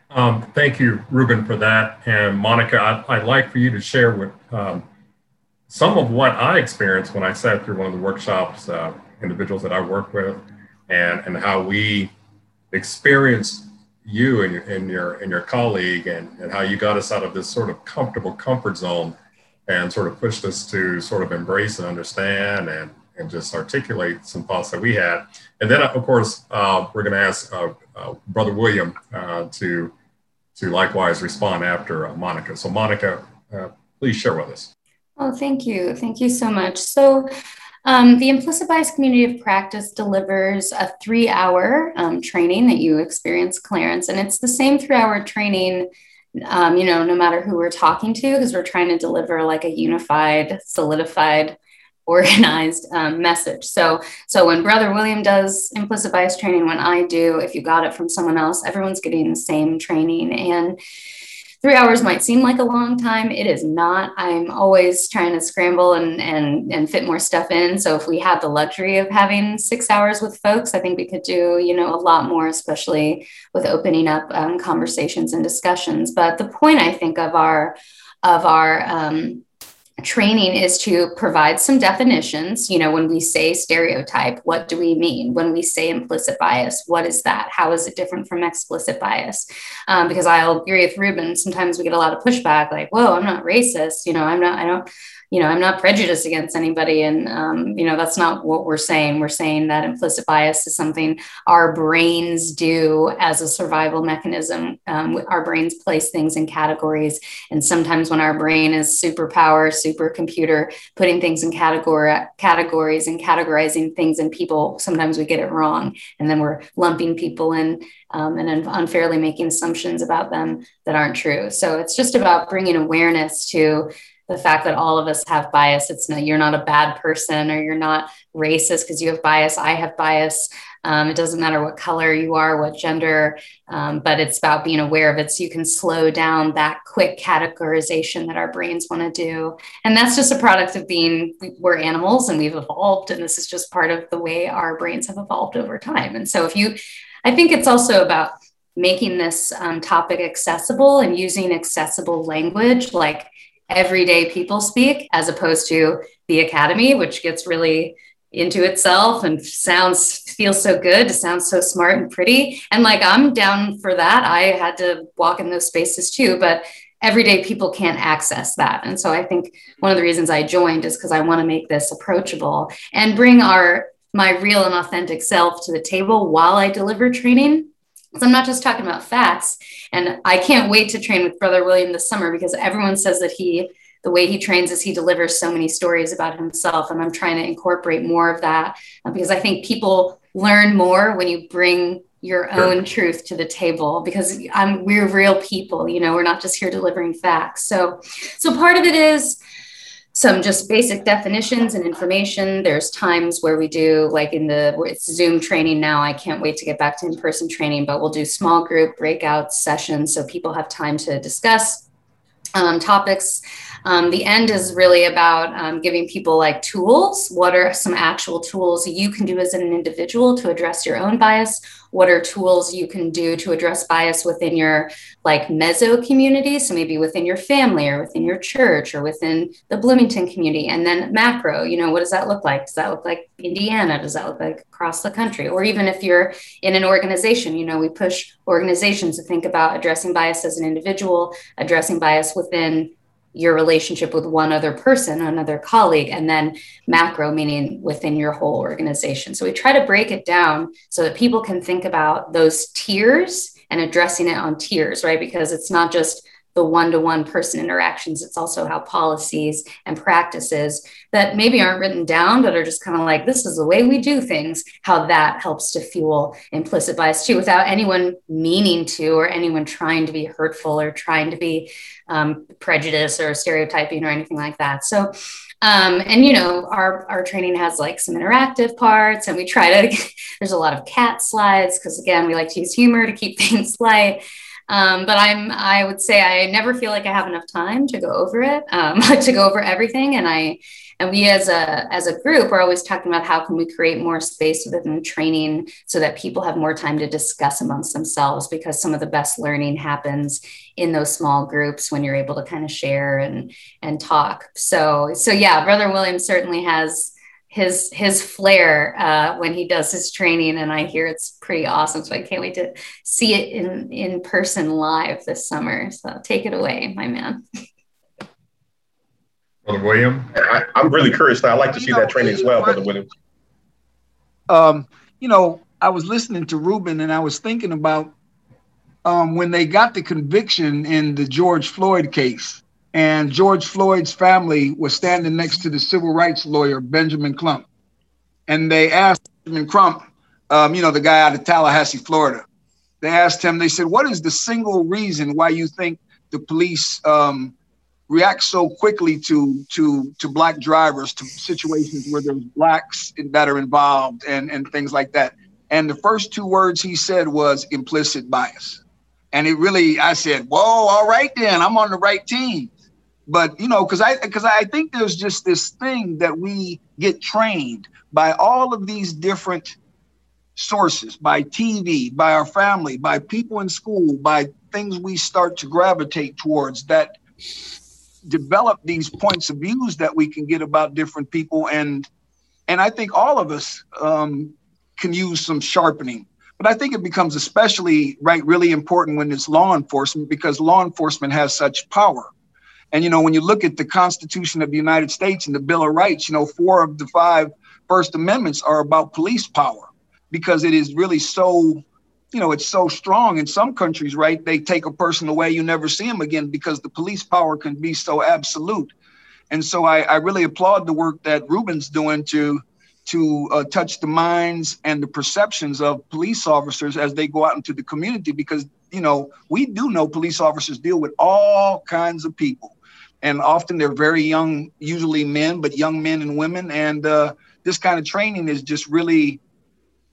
Um, thank you, Ruben, for that. And Monica, I, would like for you to share with um, some of what I experienced when I sat through one of the workshops, uh, individuals that I work with, and, and how we experienced you and your, and your, and your colleague and, and how you got us out of this sort of comfortable comfort zone and sort of pushed us to sort of embrace and understand and, and just articulate some thoughts that we had. And then, of course, uh, we're going to ask uh, uh, Brother William uh, to, to likewise respond after uh, Monica. So, Monica, uh, please share with us. Oh, thank you. Thank you so much. So, um, the Implicit Bias Community of Practice delivers a three hour um, training that you experience Clarence, and it's the same three hour training. Um, you know, no matter who we're talking to, because we're trying to deliver like a unified, solidified, organized um, message. So, so when Brother William does implicit bias training, when I do, if you got it from someone else, everyone's getting the same training, and three hours might seem like a long time. It is not. I'm always trying to scramble and and and fit more stuff in. So if we had the luxury of having six hours with folks, I think we could do you know a lot more, especially with opening up um, conversations and discussions. But the point I think of our of our um, training is to provide some definitions. You know, when we say stereotype, what do we mean? When we say implicit bias, what is that? How is it different from explicit bias? Um, because I'll agree with Ruben, sometimes we get a lot of pushback like, whoa, I'm not racist. You know, I'm not, I don't, you know, I'm not prejudiced against anybody. And, um, you know, that's not what we're saying. We're saying that implicit bias is something our brains do as a survival mechanism. Um, our brains place things in categories. And sometimes when our brain is superpower, supercomputer, putting things in category, categories and categorizing things and people, sometimes we get it wrong. And then we're lumping people in um, and unfairly making assumptions about them that aren't true. So it's just about bringing awareness to the fact that all of us have bias. It's not, you're not a bad person or you're not racist because you have bias. I have bias. Um, it doesn't matter what color you are, what gender, um, but it's about being aware of it so you can slow down that quick categorization that our brains want to do. And that's just a product of being, we're animals and we've evolved. And this is just part of the way our brains have evolved over time. And so if you, I think it's also about making this um, topic accessible and using accessible language like everyday people speak, as opposed to the academy, which gets really into itself and sounds feels so good sounds so smart and pretty. And like i'm down for that. I had to walk in those spaces too but everyday people can't access that. And so i think one of the reasons i joined is because i want to make this approachable and bring our my real and authentic self to the table while i deliver training so I'm not just talking about facts. And I can't wait to train with Brother William this summer because everyone says that he, the way he trains is he delivers so many stories about himself. And I'm trying to incorporate more of that uh, because I think people learn more when you bring your own truth to the table because I'm we're real people, you know, we're not just here delivering facts. So so part of it is some just basic definitions and information. There's times where we do like in the it's Zoom training now. I can't wait to get back to in-person training, but we'll do small group breakout sessions so people have time to discuss um, topics. Um, the end is really about um, giving people like tools. What are some actual tools you can do as an individual to address your own bias? What are tools you can do to address bias within your like meso community? So maybe within your family or within your church or within the Bloomington community. And then macro, you know, what does that look like? Does that look like Indiana? Does that look like across the country? Or even if you're in an organization, you know, we push organizations to think about addressing bias as an individual, addressing bias within your relationship with one other person, another colleague, and then macro, meaning within your whole organization. So we try to break it down so that people can think about those tiers and addressing it on tiers, right? Because it's not just the one-to-one person interactions it's also how policies and practices that maybe aren't written down but are just kind of like this is the way we do things how that helps to fuel implicit bias too without anyone meaning to or anyone trying to be hurtful or trying to be um, prejudice or stereotyping or anything like that so um, and you know our our training has like some interactive parts and we try to there's a lot of cat slides because again we like to use humor to keep things light um, but I'm, I would say I never feel like I have enough time to go over it, um, to go over everything. And I, and we as a, as a group, we're always talking about how can we create more space within training so that people have more time to discuss amongst themselves because some of the best learning happens in those small groups when you're able to kind of share and, and talk. So, so yeah, Brother William certainly has, his his flair uh, when he does his training, and I hear it's pretty awesome. So I can't wait to see it in in person live this summer. So take it away, my man. Brother William, I, am really curious. I'd like to see know, that training as well, Brother William. Um, you know, I was listening to Ruben, and I was thinking about um, when they got the conviction in the George Floyd case and George Floyd's family was standing next to the civil rights lawyer Benjamin Crump, and they asked Benjamin Crump, um, you know, the guy out of Tallahassee, Florida. They asked him. They said, "What is the single reason why you think the police um, react so quickly to to to black drivers, to situations where there's blacks that are involved, and and things like that?" And the first two words he said was implicit bias. And it really, I said, "Whoa, all right then, I'm on the right team." but you know because i because i think there's just this thing that we get trained by all of these different sources by tv by our family by people in school by things we start to gravitate towards that develop these points of views that we can get about different people. And and i think all of us um, can use some sharpening. But i think it becomes especially right really important when it's law enforcement because law enforcement has such power. And, you know, when you look at the Constitution of the United States and the Bill of Rights, you know, four of the five First Amendments are about police power because it is really so, you know, it's so strong. In some countries, right, they take a person away, you never see them again because the police power can be so absolute. And so I, I really applaud the work that Ruben's doing to to uh, touch the minds and the perceptions of police officers as they go out into the community because you know we do know police officers deal with all kinds of people and often they're very young, usually men, but young men and women. And uh, this kind of training is just really,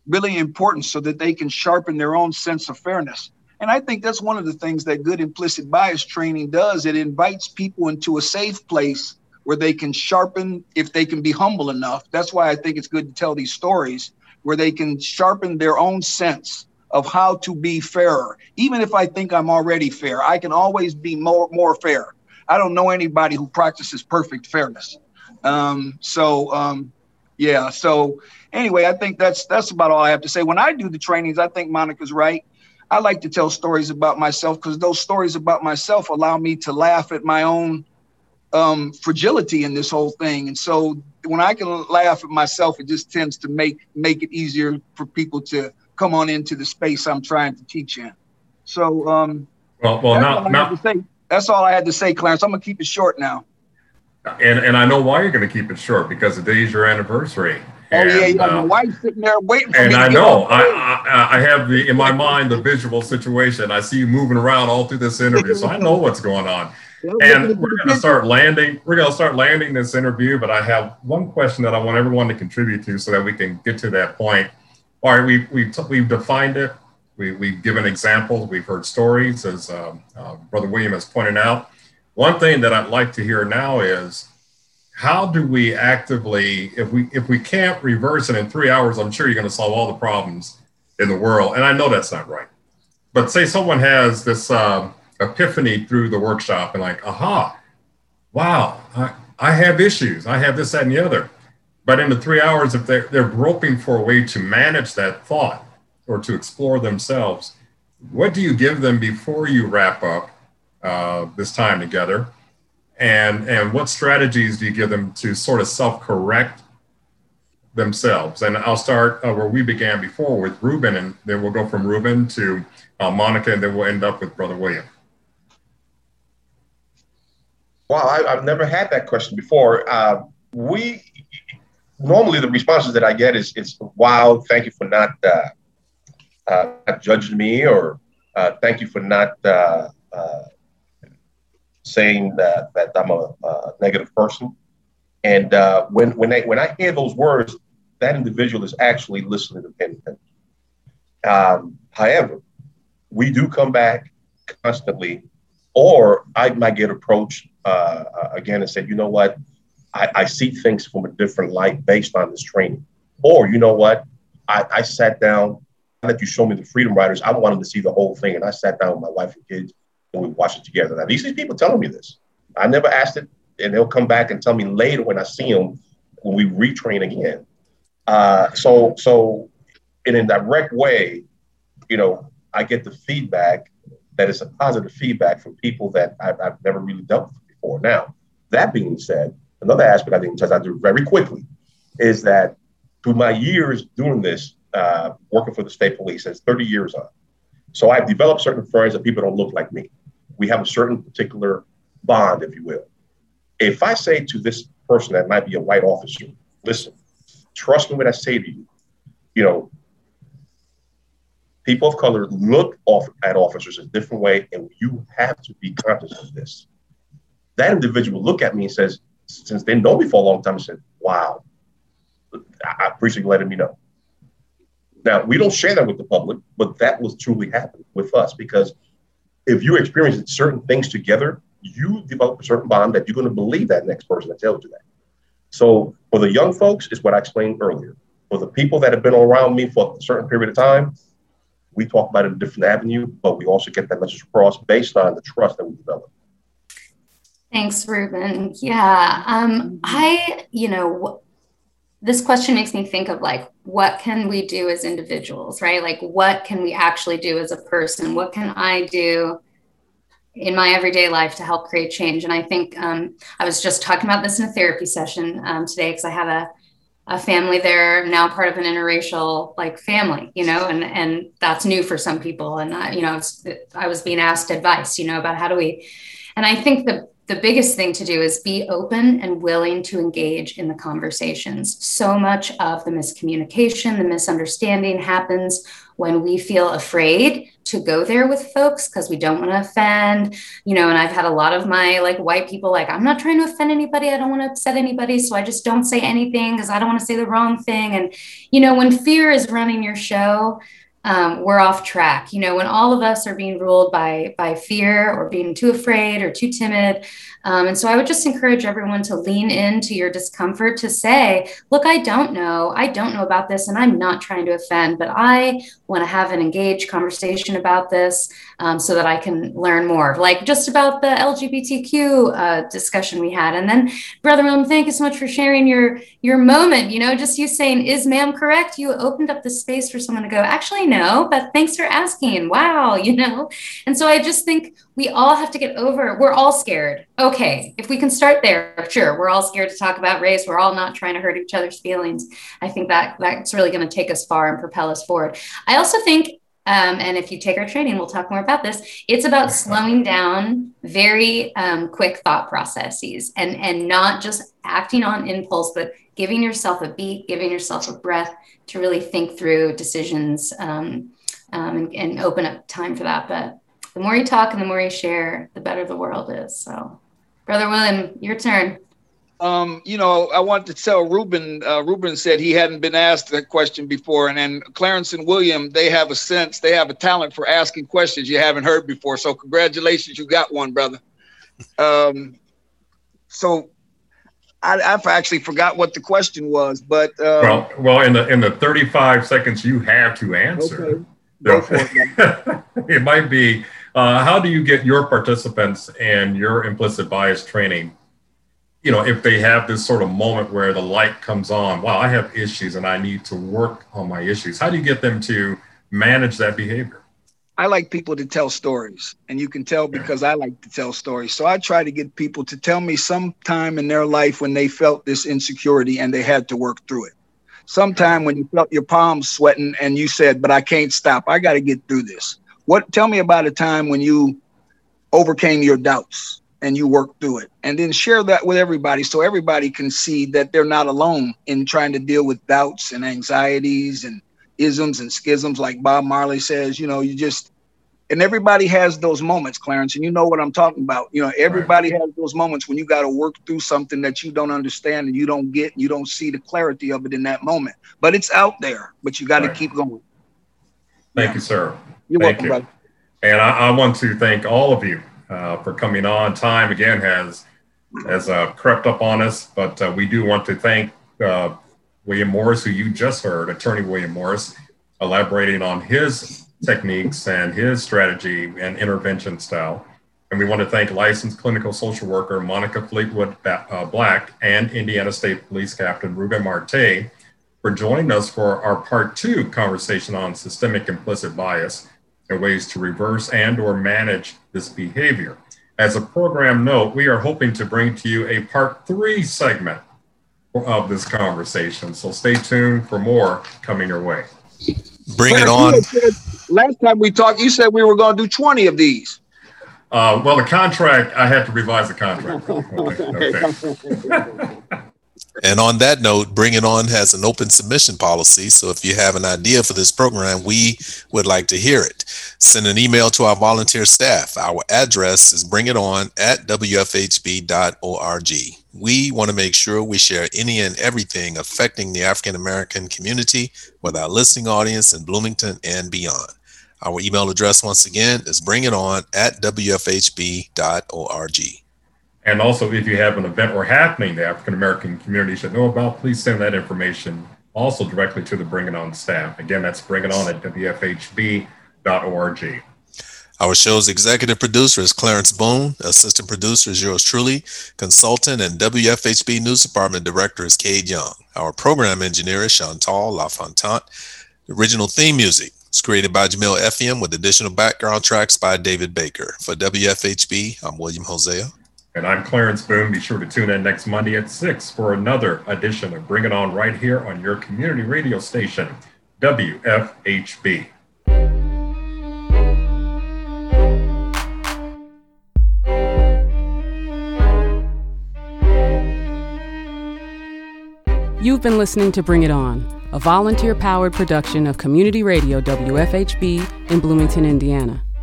really important so that they can sharpen their own sense of fairness. And I think that's one of the things that good implicit bias training does. It invites people into a safe place where they can sharpen, if they can be humble enough. That's why I think it's good to tell these stories where they can sharpen their own sense of how to be fairer. Even if I think I'm already fair, I can always be more more fair. I don't know anybody who practices perfect fairness. Um, so um, yeah. So anyway, I think that's that's about all I have to say. When I do the trainings, I think Monica's right. I like to tell stories about myself because those stories about myself allow me to laugh at my own um, fragility in this whole thing. And so when I can laugh at myself, it just tends to make make it easier for people to come on into the space I'm trying to teach in. So um, well, well, now, now that's all I had to say, Clarence. I'm gonna keep it short now. And and I know why you're gonna keep it short because today's your anniversary. Oh and, yeah, yeah. Uh, my wife's sitting there waiting for and me. And I know I, I, I have the in my mind the visual situation. I see you moving around all through this interview, so I know what's going on. and we're going to start landing. We're going to start landing this interview, but I have one question that I want everyone to contribute to so that we can get to that point. All right, we, we, we've defined it. We, we've given examples. We've heard stories, as um, uh, Brother William has pointed out. One thing that I'd like to hear now is how do we actively, if we if we can't reverse it in three hours, I'm sure you're going to solve all the problems in the world. And I know that's not right. But say someone has this um, epiphany through the workshop and like, aha, wow, I, I have issues. I have this, that, and the other. But in the three hours, if they're, they're groping for a way to manage that thought or to explore themselves, what do you give them before you wrap up uh, this time together? And, and what strategies do you give them to sort of self correct themselves? And I'll start uh, where we began before with Ruben, and then we'll go from Ruben to uh, Monica, and then we'll end up with Brother William. Wow, I, have never had that question before. Uh, we normally the responses that I get is, "It's wow, thank you for not, uh, uh, not judging me," or uh, "Thank you for not saying that that I'm a, a negative person." And when when I when I hear those words, that individual is actually listening to pen um, however, we do come back constantly, or I might get approached uh, again and say, you know what, I, I, see things from a different light based on this training. Or, you know what, I, I sat down, that you show me the Freedom Riders, I wanted to see the whole thing. And I sat down with my wife and kids we watch it together. Now, these people telling me this. I never asked it, and they'll come back and tell me later when I see them when we retrain again. Uh, so, so in a direct way, you know, I get the feedback that is a positive feedback from people that I've, I've never really dealt with before. Now, that being said, another aspect I think I do very quickly is that through my years doing this, uh, working for the state police, it's 30 years on. So I've developed certain friends that people don't look like me. We have a certain particular bond, if you will. If I say to this person that might be a white officer, listen, trust me when I say to you, you know, people of color look off at officers a different way, and you have to be conscious of this. That individual look at me and says, since they know me for a long time, I said, wow, I appreciate you letting me know. Now, we don't share that with the public, but that was truly happening with us because if you experience certain things together, you develop a certain bond that you're going to believe that next person that tells you that. So for the young folks, is what I explained earlier. For the people that have been around me for a certain period of time, we talk about it in a different avenue, but we also get that message across based on the trust that we develop. Thanks, Ruben. Yeah, um, I, you know, this question makes me think of like, what can we do as individuals, right? Like, what can we actually do as a person? What can I do in my everyday life to help create change? And I think um, I was just talking about this in a therapy session um, today because I have a a family there now part of an interracial like family you know and and that's new for some people and I, you know I was, I was being asked advice you know about how do we and i think the the biggest thing to do is be open and willing to engage in the conversations so much of the miscommunication the misunderstanding happens when we feel afraid to go there with folks because we don't want to offend, you know, and I've had a lot of my like white people like, I'm not trying to offend anybody. I don't want to upset anybody. So I just don't say anything because I don't want to say the wrong thing. And, you know, when fear is running your show, um, we're off track. You know, when all of us are being ruled by by fear or being too afraid or too timid, um, and so I would just encourage everyone to lean into your discomfort to say, "Look, I don't know. I don't know about this, and I'm not trying to offend, but I want to have an engaged conversation about this um, so that I can learn more." Like just about the LGBTQ uh, discussion we had, and then, Brother William, thank you so much for sharing your your moment. You know, just you saying, "Is ma'am correct?" You opened up the space for someone to go, "Actually." no, but thanks for asking. Wow, you know? And so I just think we all have to get over, we're all scared. Okay, if we can start there, sure, we're all scared to talk about race. We're all not trying to hurt each other's feelings. I think that that's really going to take us far and propel us forward. I also think um, and if you take our training, we'll talk more about this. It's about slowing down very um, quick thought processes and, and not just acting on impulse, but giving yourself a beat, giving yourself a breath to really think through decisions um, um, and, and, open up time for that. But the more you talk and the more you share, the better the world is. So, Brother William, your turn. Um, you know, I want to tell Ruben. Uh, Ruben said he hadn't been asked that question before, and then Clarence and William, they have a sense, they have a talent for asking questions you haven't heard before. So, congratulations, you got one, brother. Um, so, I, have actually forgot what the question was, but uh, well, well, in the in the 35 seconds you have to answer, okay. it, it might be uh, how do you get your participants and your implicit bias training you know, if they have this sort of moment where the light comes on, wow, I have issues and I need to work on my issues. How do you get them to manage that behavior? I like people to tell stories, and you can tell because I like to tell stories. So I try to get people to tell me some time in their life when they felt this insecurity and they had to work through it. Sometime when you felt your palms sweating and you said, "But I can't stop. I got to get through this." What? Tell me about a time when you overcame your doubts and you worked through it and then share that with everybody so everybody can see that they're not alone in trying to deal with doubts and anxieties and isms and schisms like bob marley says you know you just and everybody has those moments clarence and you know what i'm talking about you know everybody right. has those moments when you got to work through something that you don't understand and you don't get and you don't see the clarity of it in that moment but it's out there but you got to right. keep going thank yeah. you sir you're thank welcome you. brother and I, I want to thank all of you uh, for coming on. Time again has has uh, crept up on us, but uh, we do want to thank uh, William Morris, who you just heard, Attorney William Morris, elaborating on his techniques and his strategy and intervention style. And we want to thank licensed clinical social worker Monica Fleetwood uh, Black and Indiana State Police Captain Ruben Marte for joining us for our part two conversation on systemic implicit bias and ways to reverse and or manage this behavior. As a program note, we are hoping to bring to you a part three segment of this conversation. So stay tuned for more coming your way. Bring it on. last time we talked, you said we were going to do 20 of these. Uh, well, the contract, I had to revise the contract. Okay. okay. And on that note, Bring It On has an open submission policy. So if you have an idea for this program, we would like to hear it. Send an email to our volunteer staff. Our address is bringiton at wfhb.org. We want to make sure we share any and everything affecting the African American community with our listening audience in Bloomington and beyond. Our email address, once again, is bringiton at wfhb.org. And also, if you have an event or happening the African American community should know about, please send that information also directly to the Bring It On staff. Again, that's Bring It On at WFHB.org. Our show's executive producer is Clarence Boone. Assistant producer is yours truly. Consultant and WFHB News Department Director is Kade Young. Our program engineer is Chantalle LaFontant. Original theme music is created by Jamyl Efiom with additional background tracks by David Baker. For WFHB, I'm William Hosea. And I'm Clarence Boone. Be sure to tune in next Monday at 6 for another edition of Bring It On right here on your community radio station, WFHB. You've been listening to Bring It On, a volunteer powered production of Community Radio WFHB in Bloomington, Indiana.